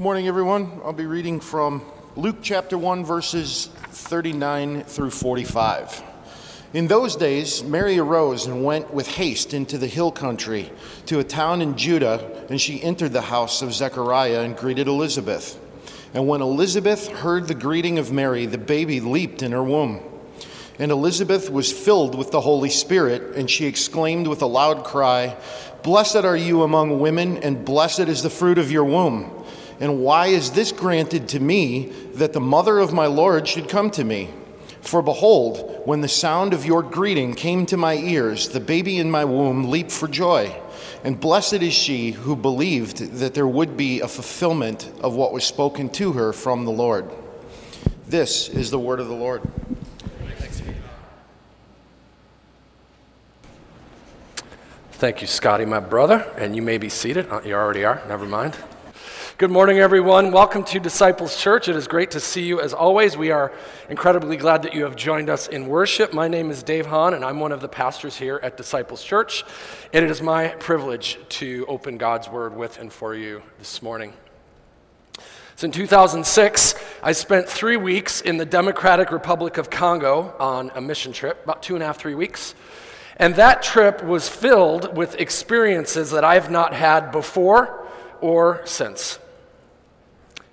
Good morning, everyone. I'll be reading from Luke chapter 1, verses 39 through 45. In those days, Mary arose and went with haste into the hill country to a town in Judah, and she entered the house of Zechariah and greeted Elizabeth. And when Elizabeth heard the greeting of Mary, the baby leaped in her womb. And Elizabeth was filled with the Holy Spirit, and she exclaimed with a loud cry, Blessed are you among women, and blessed is the fruit of your womb. And why is this granted to me that the mother of my Lord should come to me? For behold, when the sound of your greeting came to my ears, the baby in my womb leaped for joy. And blessed is she who believed that there would be a fulfillment of what was spoken to her from the Lord. This is the word of the Lord. Thank you, Scotty, my brother. And you may be seated. Uh, You already are. Never mind. Good morning, everyone. Welcome to Disciples Church. It is great to see you as always. We are incredibly glad that you have joined us in worship. My name is Dave Hahn, and I'm one of the pastors here at Disciples Church. And it is my privilege to open God's Word with and for you this morning. So in 2006, I spent three weeks in the Democratic Republic of Congo on a mission trip, about two and a half, three weeks. And that trip was filled with experiences that I've not had before or since.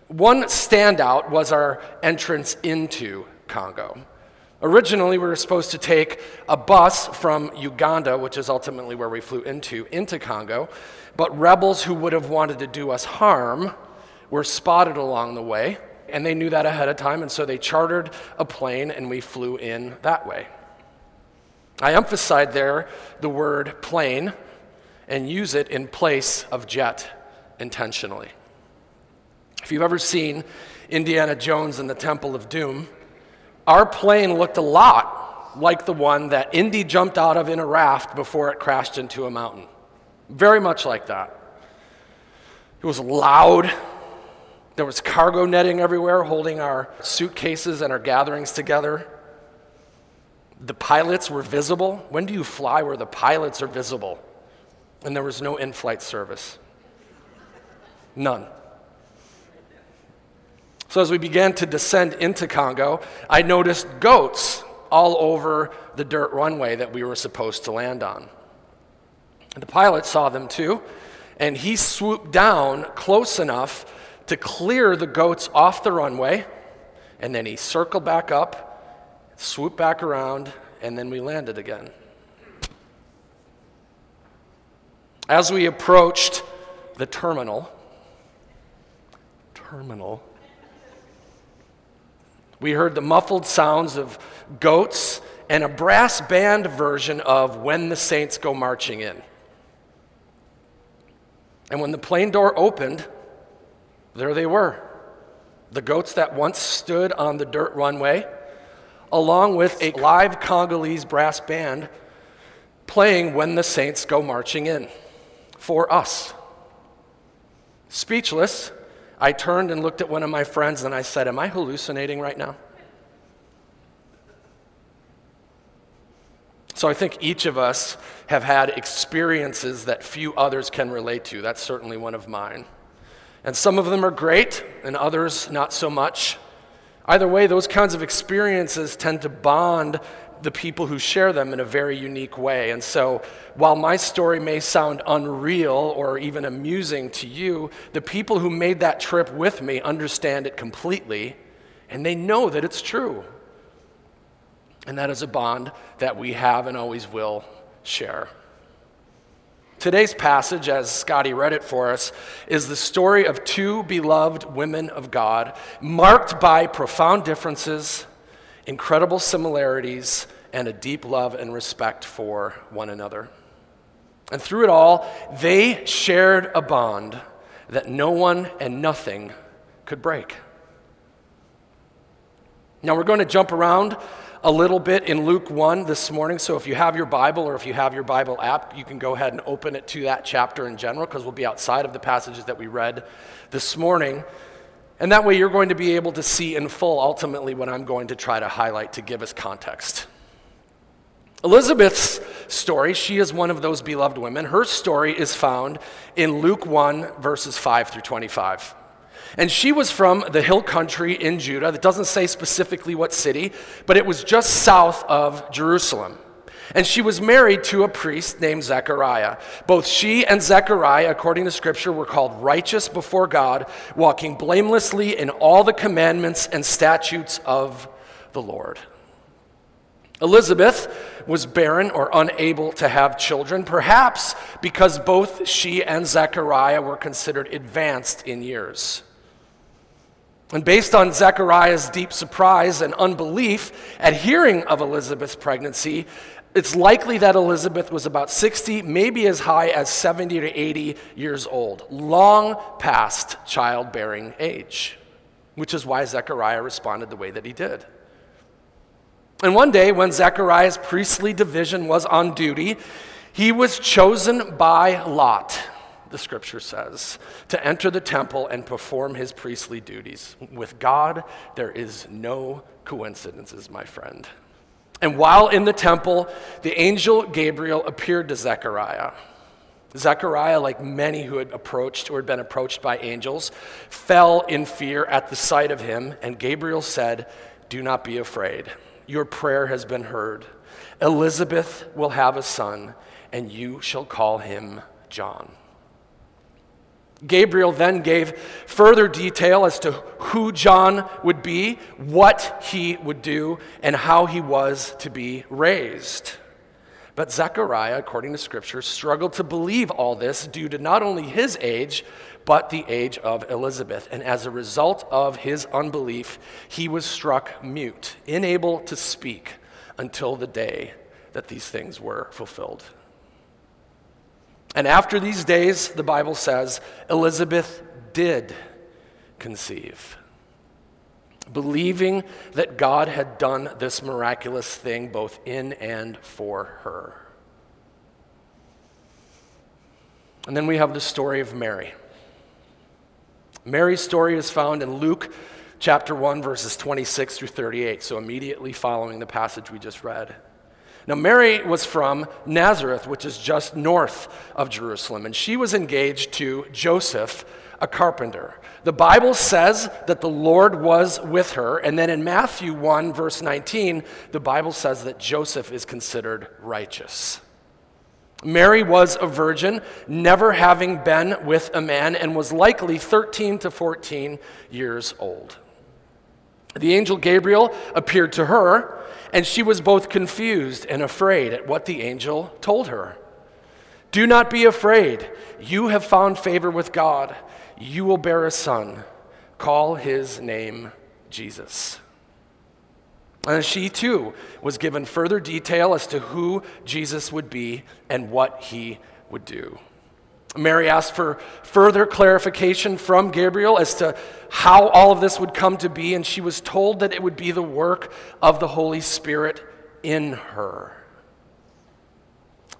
One standout was our entrance into Congo. Originally, we were supposed to take a bus from Uganda, which is ultimately where we flew into, into Congo, but rebels who would have wanted to do us harm were spotted along the way, and they knew that ahead of time, and so they chartered a plane and we flew in that way. I emphasize there the word plane and use it in place of jet intentionally. If you've ever seen Indiana Jones and the Temple of Doom, our plane looked a lot like the one that Indy jumped out of in a raft before it crashed into a mountain. Very much like that. It was loud. There was cargo netting everywhere holding our suitcases and our gatherings together. The pilots were visible. When do you fly where the pilots are visible? And there was no in flight service. None. So, as we began to descend into Congo, I noticed goats all over the dirt runway that we were supposed to land on. The pilot saw them too, and he swooped down close enough to clear the goats off the runway, and then he circled back up, swooped back around, and then we landed again. As we approached the terminal, terminal, we heard the muffled sounds of goats and a brass band version of When the Saints Go Marching In. And when the plane door opened, there they were. The goats that once stood on the dirt runway, along with a live Congolese brass band playing When the Saints Go Marching In for us. Speechless, I turned and looked at one of my friends and I said, Am I hallucinating right now? So I think each of us have had experiences that few others can relate to. That's certainly one of mine. And some of them are great, and others not so much. Either way, those kinds of experiences tend to bond the people who share them in a very unique way. And so, while my story may sound unreal or even amusing to you, the people who made that trip with me understand it completely, and they know that it's true. And that is a bond that we have and always will share. Today's passage, as Scotty read it for us, is the story of two beloved women of God, marked by profound differences, incredible similarities, and a deep love and respect for one another. And through it all, they shared a bond that no one and nothing could break. Now, we're going to jump around a little bit in Luke 1 this morning. So if you have your Bible or if you have your Bible app, you can go ahead and open it to that chapter in general because we'll be outside of the passages that we read this morning. And that way you're going to be able to see in full ultimately what I'm going to try to highlight to give us context. Elizabeth's story, she is one of those beloved women. Her story is found in Luke 1, verses 5 through 25. And she was from the hill country in Judah. That doesn't say specifically what city, but it was just south of Jerusalem. And she was married to a priest named Zechariah. Both she and Zechariah, according to Scripture, were called righteous before God, walking blamelessly in all the commandments and statutes of the Lord. Elizabeth was barren or unable to have children, perhaps because both she and Zechariah were considered advanced in years. And based on Zechariah's deep surprise and unbelief at hearing of Elizabeth's pregnancy, it's likely that Elizabeth was about 60, maybe as high as 70 to 80 years old, long past childbearing age, which is why Zechariah responded the way that he did. And one day, when Zechariah's priestly division was on duty, he was chosen by Lot, the scripture says, to enter the temple and perform his priestly duties. With God, there is no coincidences, my friend. And while in the temple, the angel Gabriel appeared to Zechariah. Zechariah, like many who had approached or had been approached by angels, fell in fear at the sight of him, and Gabriel said, Do not be afraid. Your prayer has been heard. Elizabeth will have a son, and you shall call him John. Gabriel then gave further detail as to who John would be, what he would do, and how he was to be raised. But Zechariah, according to Scripture, struggled to believe all this due to not only his age, but the age of Elizabeth. And as a result of his unbelief, he was struck mute, unable to speak until the day that these things were fulfilled. And after these days, the Bible says, Elizabeth did conceive, believing that God had done this miraculous thing both in and for her. And then we have the story of Mary. Mary's story is found in Luke chapter 1, verses 26 through 38, so immediately following the passage we just read. Now, Mary was from Nazareth, which is just north of Jerusalem, and she was engaged to Joseph, a carpenter. The Bible says that the Lord was with her, and then in Matthew 1, verse 19, the Bible says that Joseph is considered righteous. Mary was a virgin, never having been with a man, and was likely 13 to 14 years old. The angel Gabriel appeared to her and she was both confused and afraid at what the angel told her. Do not be afraid. You have found favor with God. You will bear a son. Call his name Jesus. And she too was given further detail as to who Jesus would be and what he would do. Mary asked for further clarification from Gabriel as to how all of this would come to be, and she was told that it would be the work of the Holy Spirit in her.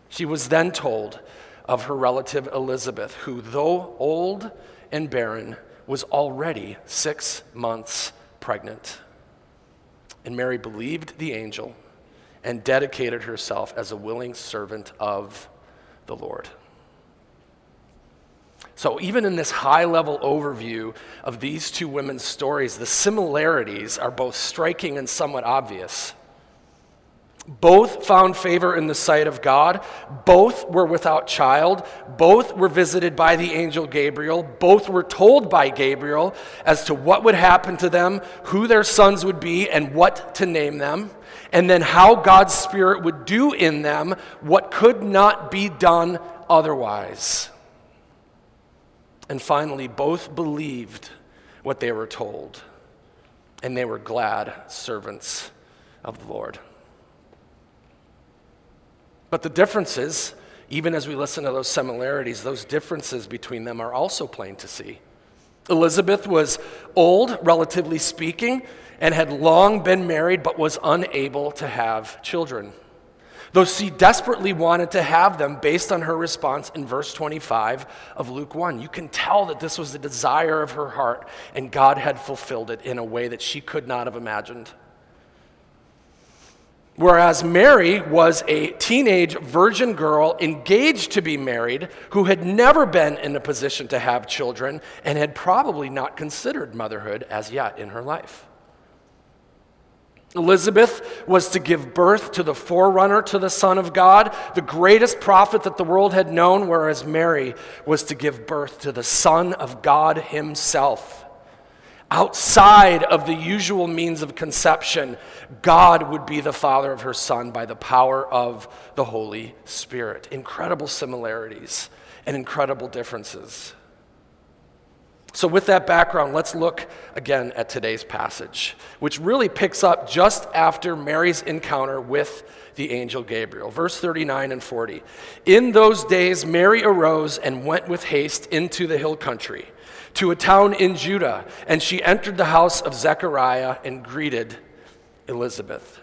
She was then told of her relative Elizabeth, who, though old and barren, was already six months pregnant. And Mary believed the angel and dedicated herself as a willing servant of the Lord. So, even in this high level overview of these two women's stories, the similarities are both striking and somewhat obvious. Both found favor in the sight of God. Both were without child. Both were visited by the angel Gabriel. Both were told by Gabriel as to what would happen to them, who their sons would be, and what to name them. And then how God's Spirit would do in them what could not be done otherwise. And finally, both believed what they were told, and they were glad servants of the Lord. But the differences, even as we listen to those similarities, those differences between them are also plain to see. Elizabeth was old, relatively speaking, and had long been married but was unable to have children though she desperately wanted to have them based on her response in verse 25 of Luke 1. You can tell that this was the desire of her heart, and God had fulfilled it in a way that she could not have imagined. Whereas Mary was a teenage virgin girl engaged to be married who had never been in a position to have children and had probably not considered motherhood as yet in her life. Elizabeth was to give birth to the forerunner to the Son of God, the greatest prophet that the world had known, whereas Mary was to give birth to the Son of God Himself outside of the usual means of conception, God would be the father of her son by the power of the Holy Spirit. Incredible similarities and incredible differences. So, with that background, let's look again at today's passage, which really picks up just after Mary's encounter with the angel Gabriel. Verse 39 and 40. In those days, Mary arose and went with haste into the hill country to a town in Judah, and she entered the house of Zechariah and greeted Elizabeth.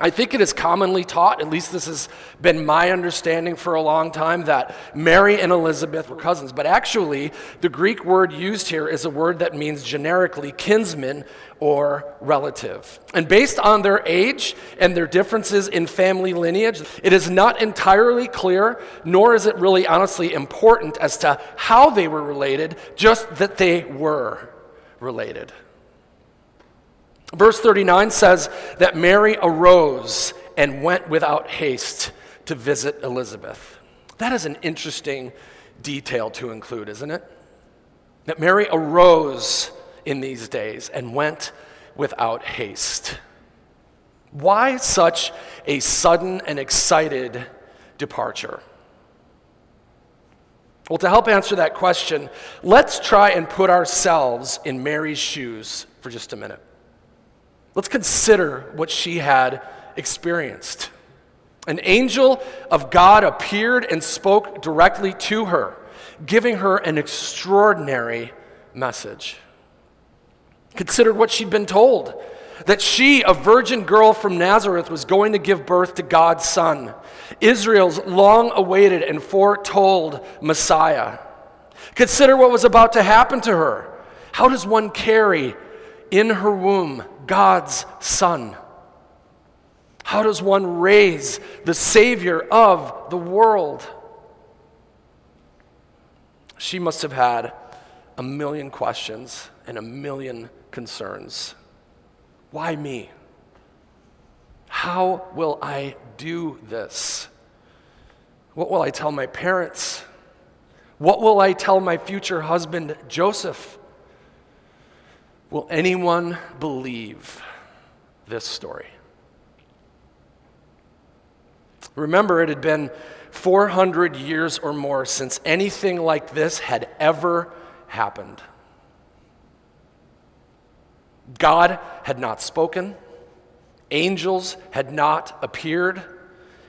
I think it is commonly taught, at least this has been my understanding for a long time, that Mary and Elizabeth were cousins. But actually, the Greek word used here is a word that means generically kinsman or relative. And based on their age and their differences in family lineage, it is not entirely clear, nor is it really honestly important as to how they were related, just that they were related. Verse 39 says that Mary arose and went without haste to visit Elizabeth. That is an interesting detail to include, isn't it? That Mary arose in these days and went without haste. Why such a sudden and excited departure? Well, to help answer that question, let's try and put ourselves in Mary's shoes for just a minute. Let's consider what she had experienced. An angel of God appeared and spoke directly to her, giving her an extraordinary message. Consider what she'd been told that she, a virgin girl from Nazareth, was going to give birth to God's Son, Israel's long awaited and foretold Messiah. Consider what was about to happen to her. How does one carry in her womb God's Son? How does one raise the Savior of the world? She must have had a million questions and a million concerns. Why me? How will I do this? What will I tell my parents? What will I tell my future husband, Joseph? Will anyone believe this story? Remember, it had been 400 years or more since anything like this had ever happened. God had not spoken, angels had not appeared,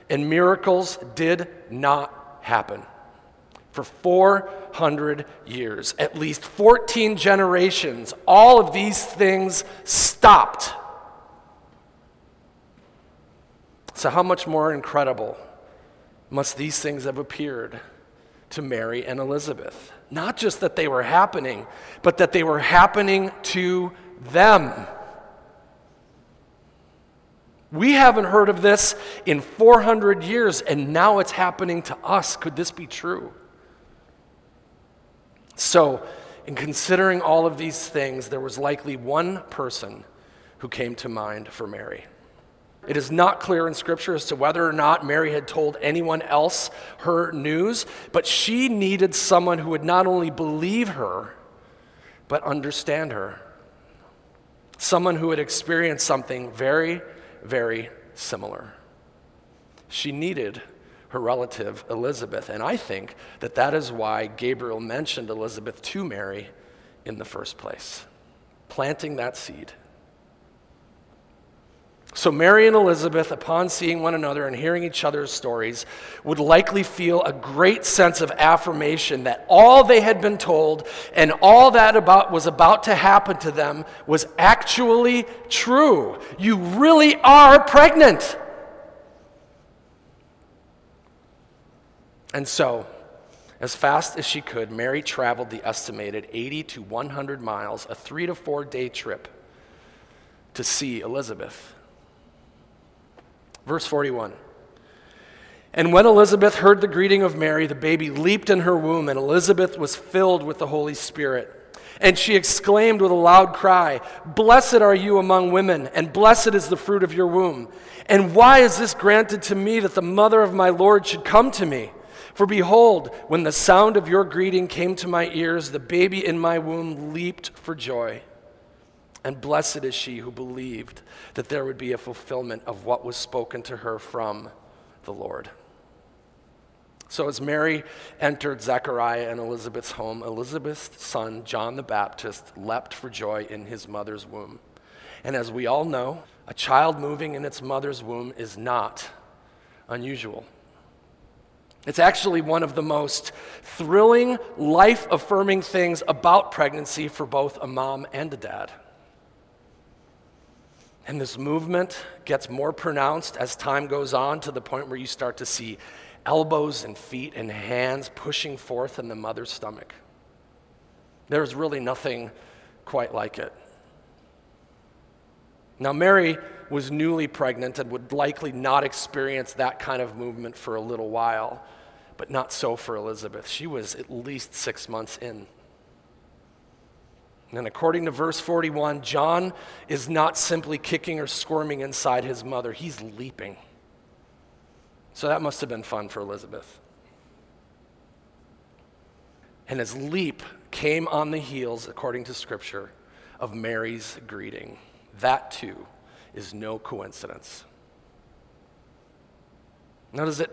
and miracles did not happen for 400 years, at least 14 generations, all of these things stopped. So, how much more incredible must these things have appeared to Mary and Elizabeth? Not just that they were happening, but that they were happening to them. We haven't heard of this in 400 years, and now it's happening to us. Could this be true? So, in considering all of these things, there was likely one person who came to mind for Mary. It is not clear in Scripture as to whether or not Mary had told anyone else her news, but she needed someone who would not only believe her, but understand her. Someone who had experienced something very, very similar. She needed her relative Elizabeth. And I think that that is why Gabriel mentioned Elizabeth to Mary in the first place, planting that seed. So, Mary and Elizabeth, upon seeing one another and hearing each other's stories, would likely feel a great sense of affirmation that all they had been told and all that about was about to happen to them was actually true. You really are pregnant. And so, as fast as she could, Mary traveled the estimated 80 to 100 miles, a three to four day trip, to see Elizabeth. Verse 41. And when Elizabeth heard the greeting of Mary, the baby leaped in her womb, and Elizabeth was filled with the Holy Spirit. And she exclaimed with a loud cry, Blessed are you among women, and blessed is the fruit of your womb. And why is this granted to me that the mother of my Lord should come to me? For behold, when the sound of your greeting came to my ears, the baby in my womb leaped for joy. And blessed is she who believed that there would be a fulfillment of what was spoken to her from the Lord. So, as Mary entered Zechariah and Elizabeth's home, Elizabeth's son, John the Baptist, leapt for joy in his mother's womb. And as we all know, a child moving in its mother's womb is not unusual. It's actually one of the most thrilling, life affirming things about pregnancy for both a mom and a dad. And this movement gets more pronounced as time goes on to the point where you start to see elbows and feet and hands pushing forth in the mother's stomach. There's really nothing quite like it. Now, Mary was newly pregnant and would likely not experience that kind of movement for a little while, but not so for Elizabeth. She was at least six months in. And according to verse 41, John is not simply kicking or squirming inside his mother, he's leaping. So that must have been fun for Elizabeth. And his leap came on the heels, according to Scripture, of Mary's greeting. That too is no coincidence. Now, does it,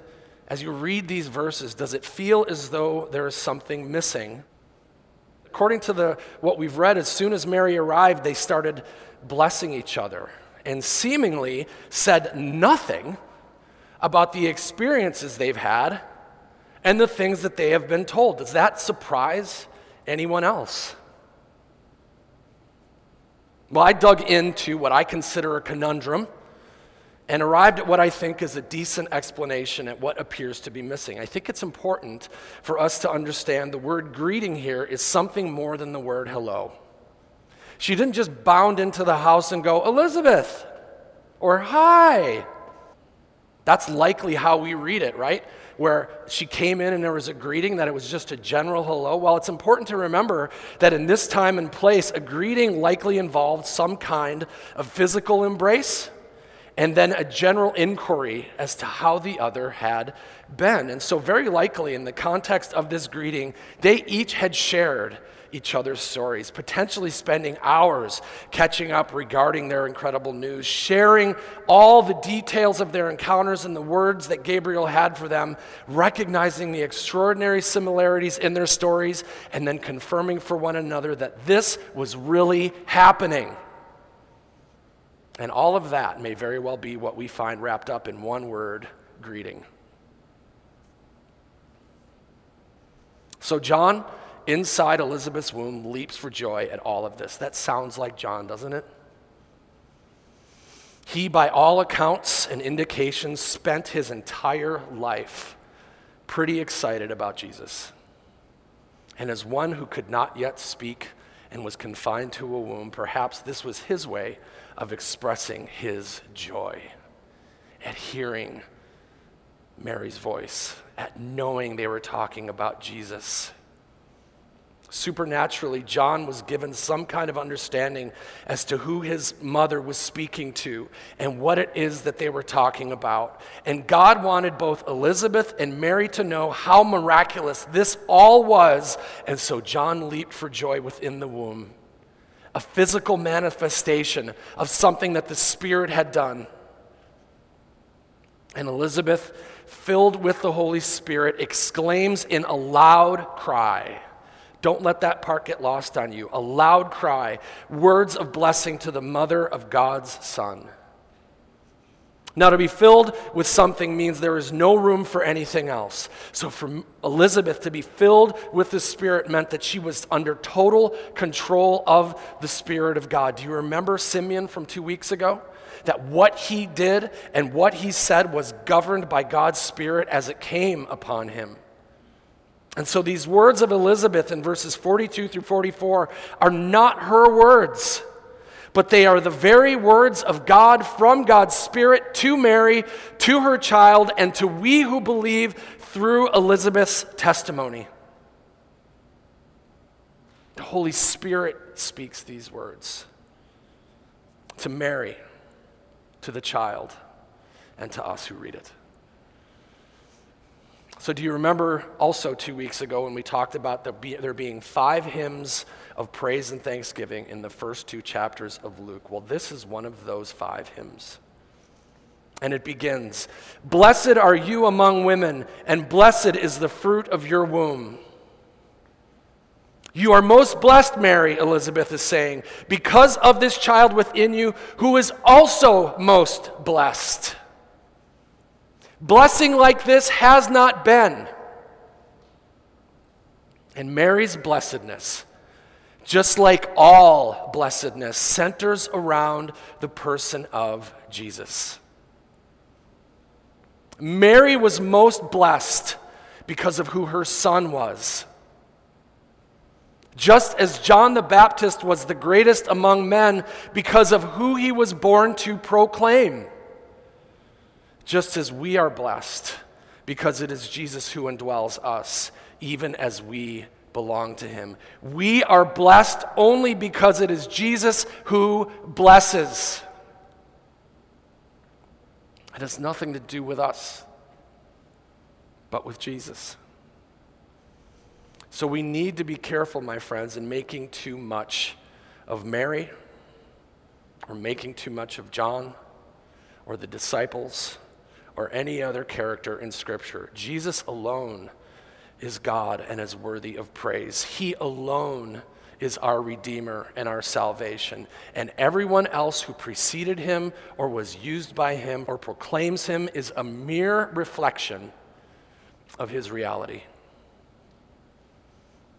as you read these verses, does it feel as though there is something missing? According to the, what we've read, as soon as Mary arrived, they started blessing each other and seemingly said nothing about the experiences they've had and the things that they have been told. Does that surprise anyone else? Well, I dug into what I consider a conundrum and arrived at what I think is a decent explanation at what appears to be missing. I think it's important for us to understand the word greeting here is something more than the word hello. She didn't just bound into the house and go, Elizabeth, or hi. That's likely how we read it, right? Where she came in and there was a greeting, that it was just a general hello. Well, it's important to remember that in this time and place, a greeting likely involved some kind of physical embrace and then a general inquiry as to how the other had been. And so, very likely, in the context of this greeting, they each had shared each other's stories, potentially spending hours catching up regarding their incredible news, sharing all the details of their encounters and the words that Gabriel had for them, recognizing the extraordinary similarities in their stories, and then confirming for one another that this was really happening. And all of that may very well be what we find wrapped up in one word greeting. So, John inside Elizabeth's womb leaps for joy at all of this. That sounds like John, doesn't it? He, by all accounts and indications, spent his entire life pretty excited about Jesus. And as one who could not yet speak and was confined to a womb, perhaps this was his way of expressing his joy at hearing Mary's voice, at knowing they were talking about Jesus. Supernaturally, John was given some kind of understanding as to who his mother was speaking to and what it is that they were talking about. And God wanted both Elizabeth and Mary to know how miraculous this all was. And so John leaped for joy within the womb a physical manifestation of something that the Spirit had done. And Elizabeth, filled with the Holy Spirit, exclaims in a loud cry, don't let that part get lost on you. A loud cry, words of blessing to the mother of God's Son. Now, to be filled with something means there is no room for anything else. So, for Elizabeth to be filled with the Spirit meant that she was under total control of the Spirit of God. Do you remember Simeon from two weeks ago? That what he did and what he said was governed by God's Spirit as it came upon him. And so these words of Elizabeth in verses 42 through 44 are not her words, but they are the very words of God from God's Spirit to Mary, to her child, and to we who believe through Elizabeth's testimony. The Holy Spirit speaks these words to Mary, to the child, and to us who read it. So, do you remember also two weeks ago when we talked about there being five hymns of praise and thanksgiving in the first two chapters of Luke? Well, this is one of those five hymns. And it begins Blessed are you among women, and blessed is the fruit of your womb. You are most blessed, Mary, Elizabeth is saying, because of this child within you who is also most blessed. Blessing like this has not been. And Mary's blessedness, just like all blessedness, centers around the person of Jesus. Mary was most blessed because of who her son was. Just as John the Baptist was the greatest among men because of who he was born to proclaim. Just as we are blessed because it is Jesus who indwells us, even as we belong to him. We are blessed only because it is Jesus who blesses. It has nothing to do with us, but with Jesus. So we need to be careful, my friends, in making too much of Mary or making too much of John or the disciples or any other character in Scripture. Jesus alone is God and is worthy of praise. He alone is our Redeemer and our salvation. And everyone else who preceded him or was used by him or proclaims him is a mere reflection of his reality.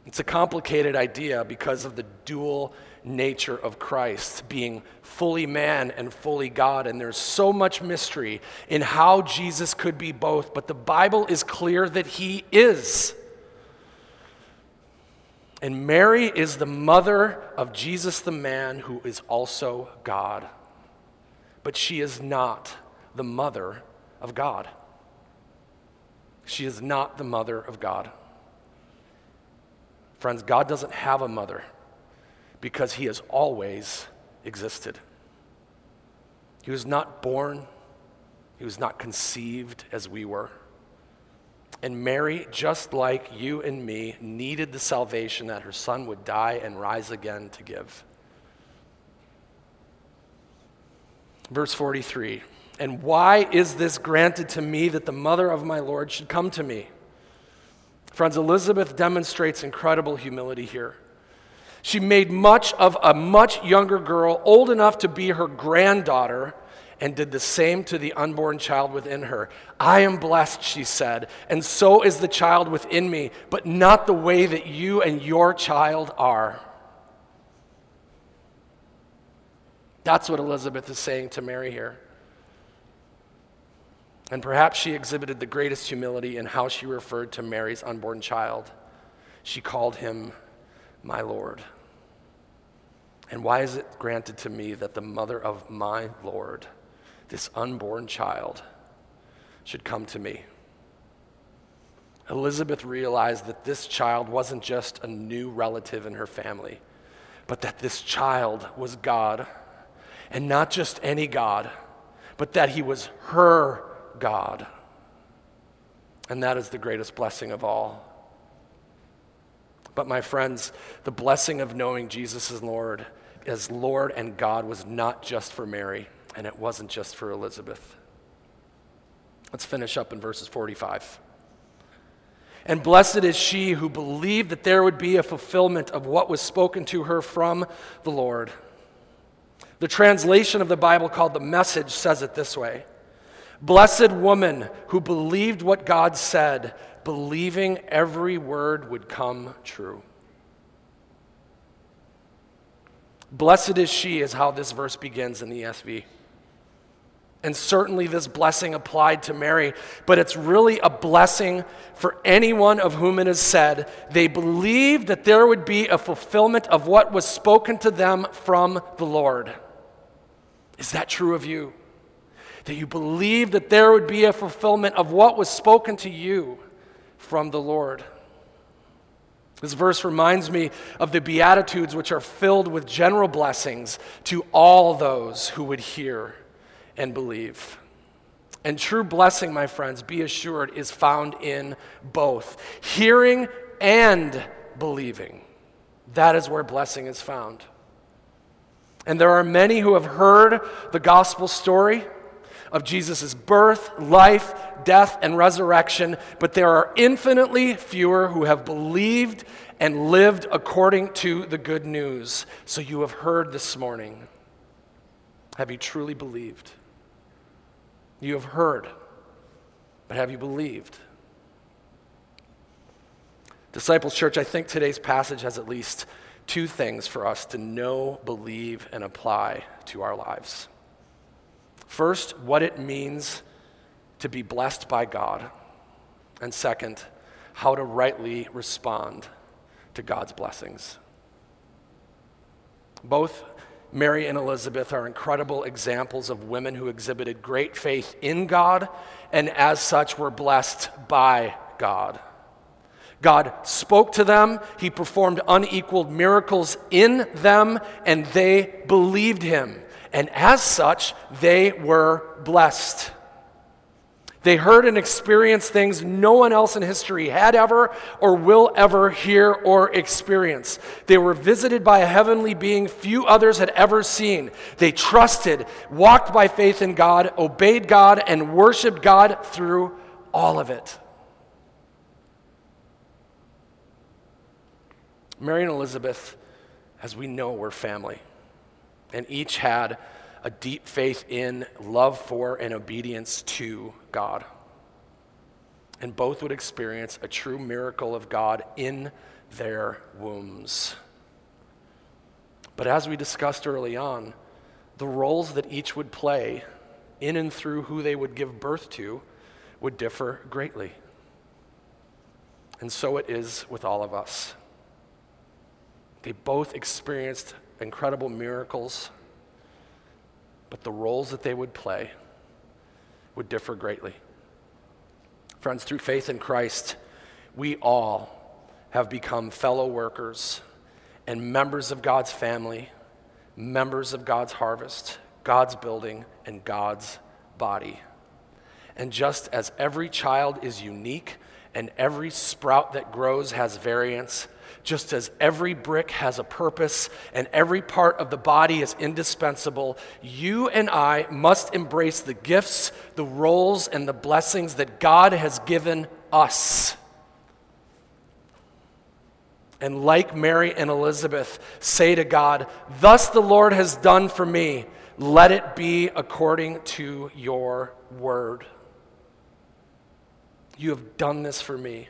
It's a complicated idea because of the dual nature of Christ, being fully man and fully God. And there's so much mystery in how Jesus could be both, but the Bible is clear that he is. And Mary is the mother of Jesus, the man who is also God. But she is not the mother of God. She is not the mother of God. Friends, God doesn't have a mother because he has always existed. He was not born, he was not conceived as we were. And Mary, just like you and me, needed the salvation that her son would die and rise again to give. Verse 43 And why is this granted to me that the mother of my Lord should come to me? Friends, Elizabeth demonstrates incredible humility here. She made much of a much younger girl, old enough to be her granddaughter, and did the same to the unborn child within her. I am blessed, she said, and so is the child within me, but not the way that you and your child are. That's what Elizabeth is saying to Mary here. And perhaps she exhibited the greatest humility in how she referred to Mary's unborn child. She called him my Lord. And why is it granted to me that the mother of my Lord, this unborn child, should come to me? Elizabeth realized that this child wasn't just a new relative in her family, but that this child was God. And not just any God, but that he was her God. And that is the greatest blessing of all. But, my friends, the blessing of knowing Jesus as Lord, as Lord and God, was not just for Mary, and it wasn't just for Elizabeth. Let's finish up in verses 45. And blessed is she who believed that there would be a fulfillment of what was spoken to her from the Lord. The translation of the Bible called the message says it this way Blessed woman who believed what God said, believing every word would come true. Blessed is she, is how this verse begins in the ESV. And certainly this blessing applied to Mary, but it's really a blessing for anyone of whom it is said, they believed that there would be a fulfillment of what was spoken to them from the Lord. Is that true of you? That you believe that there would be a fulfillment of what was spoken to you from the Lord? This verse reminds me of the Beatitudes, which are filled with general blessings to all those who would hear and believe. And true blessing, my friends, be assured, is found in both hearing and believing. That is where blessing is found. And there are many who have heard the gospel story of Jesus' birth, life, death, and resurrection, but there are infinitely fewer who have believed and lived according to the good news. So you have heard this morning. Have you truly believed? You have heard, but have you believed? Disciples Church, I think today's passage has at least two things for us to know, believe, and apply to our lives. First, what it means to be blessed by God. And second, how to rightly respond to God's blessings. Both Mary and Elizabeth are incredible examples of women who exhibited great faith in God and as such were blessed by God. God spoke to them, He performed unequaled miracles in them, and they believed Him and as such, they were blessed. They heard and experienced things no one else in history had ever or will ever hear or experience. They were visited by a heavenly being few others had ever seen. They trusted, walked by faith in God, obeyed God, and worshiped God through all of it. Mary and Elizabeth, as we know, were family and each had a deep faith in, love for, and obedience to God. And both would experience a true miracle of God in their wombs. But as we discussed early on, the roles that each would play in and through who they would give birth to would differ greatly. And so it is with all of us. They both experienced incredible miracles, but the roles that they would play would differ greatly. Friends, through faith in Christ, we all have become fellow workers and members of God's family, members of God's harvest, God's building, and God's body. And just as every child is unique and every sprout that grows has variance, just as every brick has a purpose and every part of the body is indispensable, you and I must embrace the gifts, the roles, and the blessings that God has given us. And like Mary and Elizabeth, say to God, Thus the Lord has done for me. Let it be according to your word. You have done this for me.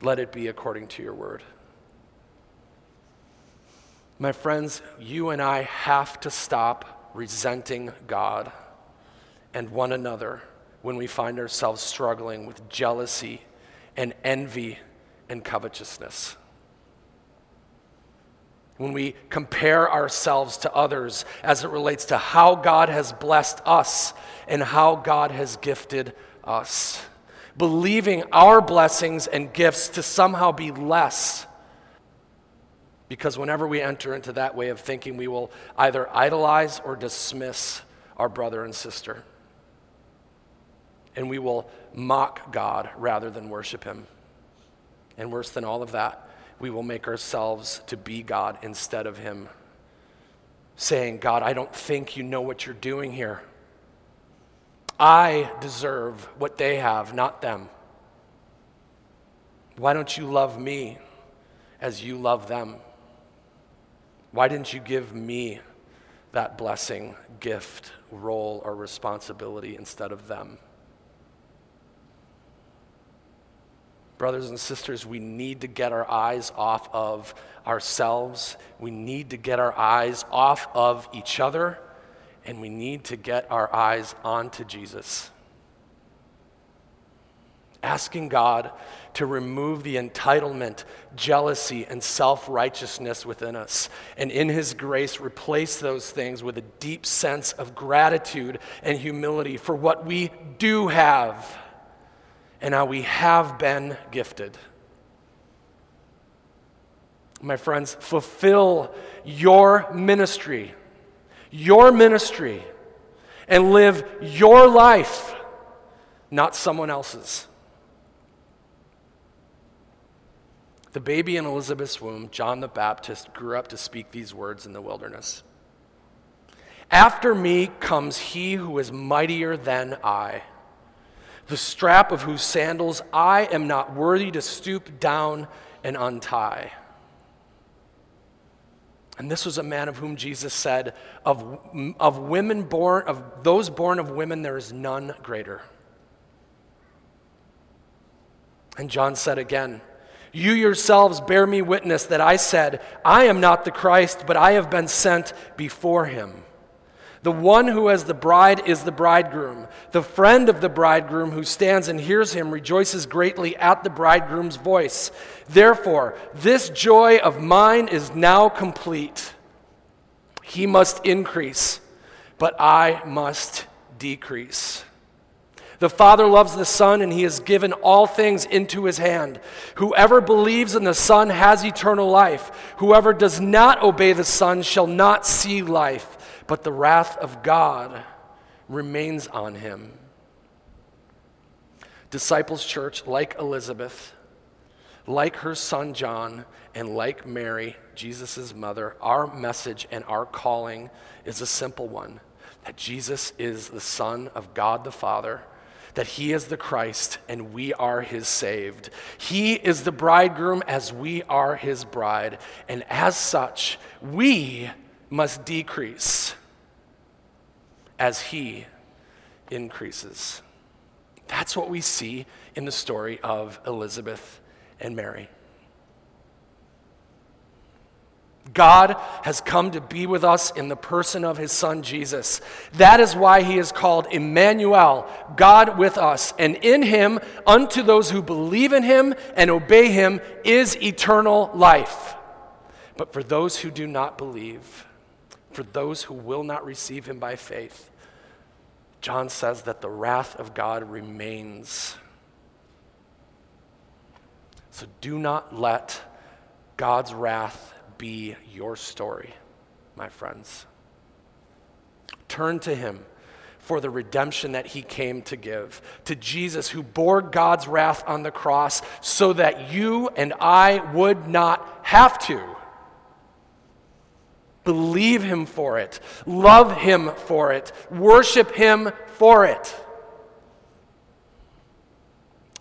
Let it be according to your word. My friends, you and I have to stop resenting God and one another when we find ourselves struggling with jealousy and envy and covetousness. When we compare ourselves to others as it relates to how God has blessed us and how God has gifted us, believing our blessings and gifts to somehow be less because whenever we enter into that way of thinking, we will either idolize or dismiss our brother and sister. And we will mock God rather than worship Him. And worse than all of that, we will make ourselves to be God instead of Him. Saying, God, I don't think you know what you're doing here. I deserve what they have, not them. Why don't you love me as you love them? Why didn't you give me that blessing, gift, role, or responsibility instead of them? Brothers and sisters, we need to get our eyes off of ourselves. We need to get our eyes off of each other. And we need to get our eyes onto Jesus. asking God to remove the entitlement, jealousy, and self righteousness within us, and in His grace, replace those things with a deep sense of gratitude and humility for what we do have and how we have been gifted. My friends, fulfill your ministry, your ministry, and live your life, not someone else's. The baby in Elizabeth's womb, John the Baptist, grew up to speak these words in the wilderness. After me comes he who is mightier than I, the strap of whose sandals I am not worthy to stoop down and untie. And this was a man of whom Jesus said, of, of women born, of those born of women, there is none greater. And John said again, you yourselves bear me witness that I said, I am not the Christ, but I have been sent before him. The one who has the bride is the bridegroom. The friend of the bridegroom who stands and hears him rejoices greatly at the bridegroom's voice. Therefore, this joy of mine is now complete. He must increase, but I must decrease. The Father loves the Son, and He has given all things into His hand. Whoever believes in the Son has eternal life. Whoever does not obey the Son shall not see life, but the wrath of God remains on him. Disciples Church, like Elizabeth, like her son John, and like Mary, Jesus' mother, our message and our calling is a simple one that Jesus is the Son of God the Father that he is the Christ and we are his saved. He is the bridegroom as we are his bride. And as such, we must decrease as he increases. That's what we see in the story of Elizabeth and Mary. God has come to be with us in the person of his son Jesus. That is why he is called Emmanuel, God with us. And in him, unto those who believe in him and obey him, is eternal life. But for those who do not believe, for those who will not receive him by faith, John says that the wrath of God remains. So do not let God's wrath be your story, my friends. Turn to Him for the redemption that He came to give, to Jesus who bore God's wrath on the cross so that you and I would not have to. Believe Him for it, love Him for it, worship Him for it.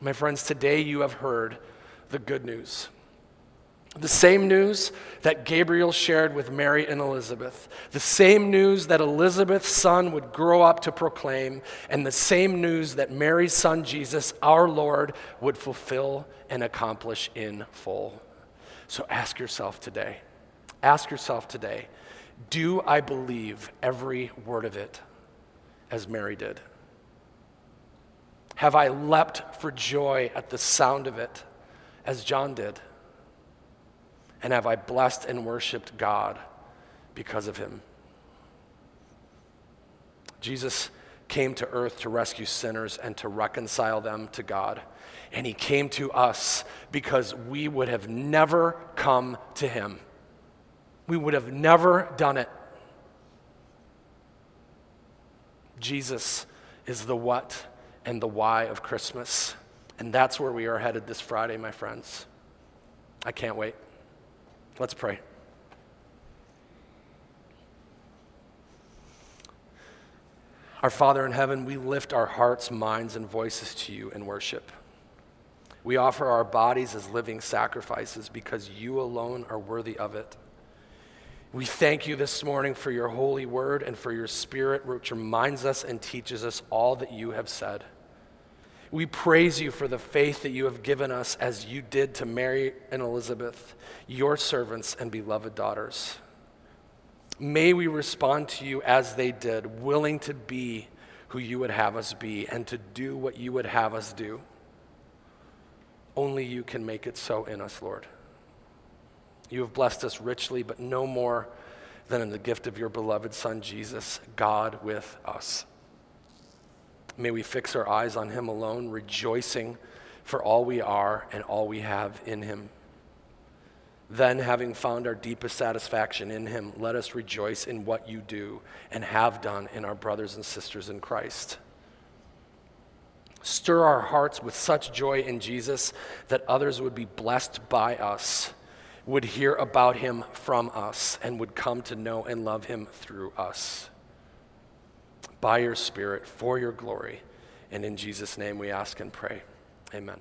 My friends, today you have heard the good news. The same news that Gabriel shared with Mary and Elizabeth, the same news that Elizabeth's son would grow up to proclaim, and the same news that Mary's son Jesus, our Lord, would fulfill and accomplish in full. So ask yourself today, ask yourself today, do I believe every word of it as Mary did? Have I leapt for joy at the sound of it as John did? And have I blessed and worshiped God because of him? Jesus came to earth to rescue sinners and to reconcile them to God. And he came to us because we would have never come to him. We would have never done it. Jesus is the what and the why of Christmas. And that's where we are headed this Friday, my friends. I can't wait. Let's pray. Our Father in heaven, we lift our hearts, minds, and voices to you in worship. We offer our bodies as living sacrifices because you alone are worthy of it. We thank you this morning for your holy word and for your spirit, which reminds us and teaches us all that you have said. We praise you for the faith that you have given us as you did to Mary and Elizabeth, your servants and beloved daughters. May we respond to you as they did, willing to be who you would have us be and to do what you would have us do. Only you can make it so in us, Lord. You have blessed us richly, but no more than in the gift of your beloved Son, Jesus, God with us. May we fix our eyes on him alone, rejoicing for all we are and all we have in him. Then, having found our deepest satisfaction in him, let us rejoice in what you do and have done in our brothers and sisters in Christ. Stir our hearts with such joy in Jesus that others would be blessed by us, would hear about him from us, and would come to know and love him through us. By your Spirit, for your glory. And in Jesus' name we ask and pray. Amen.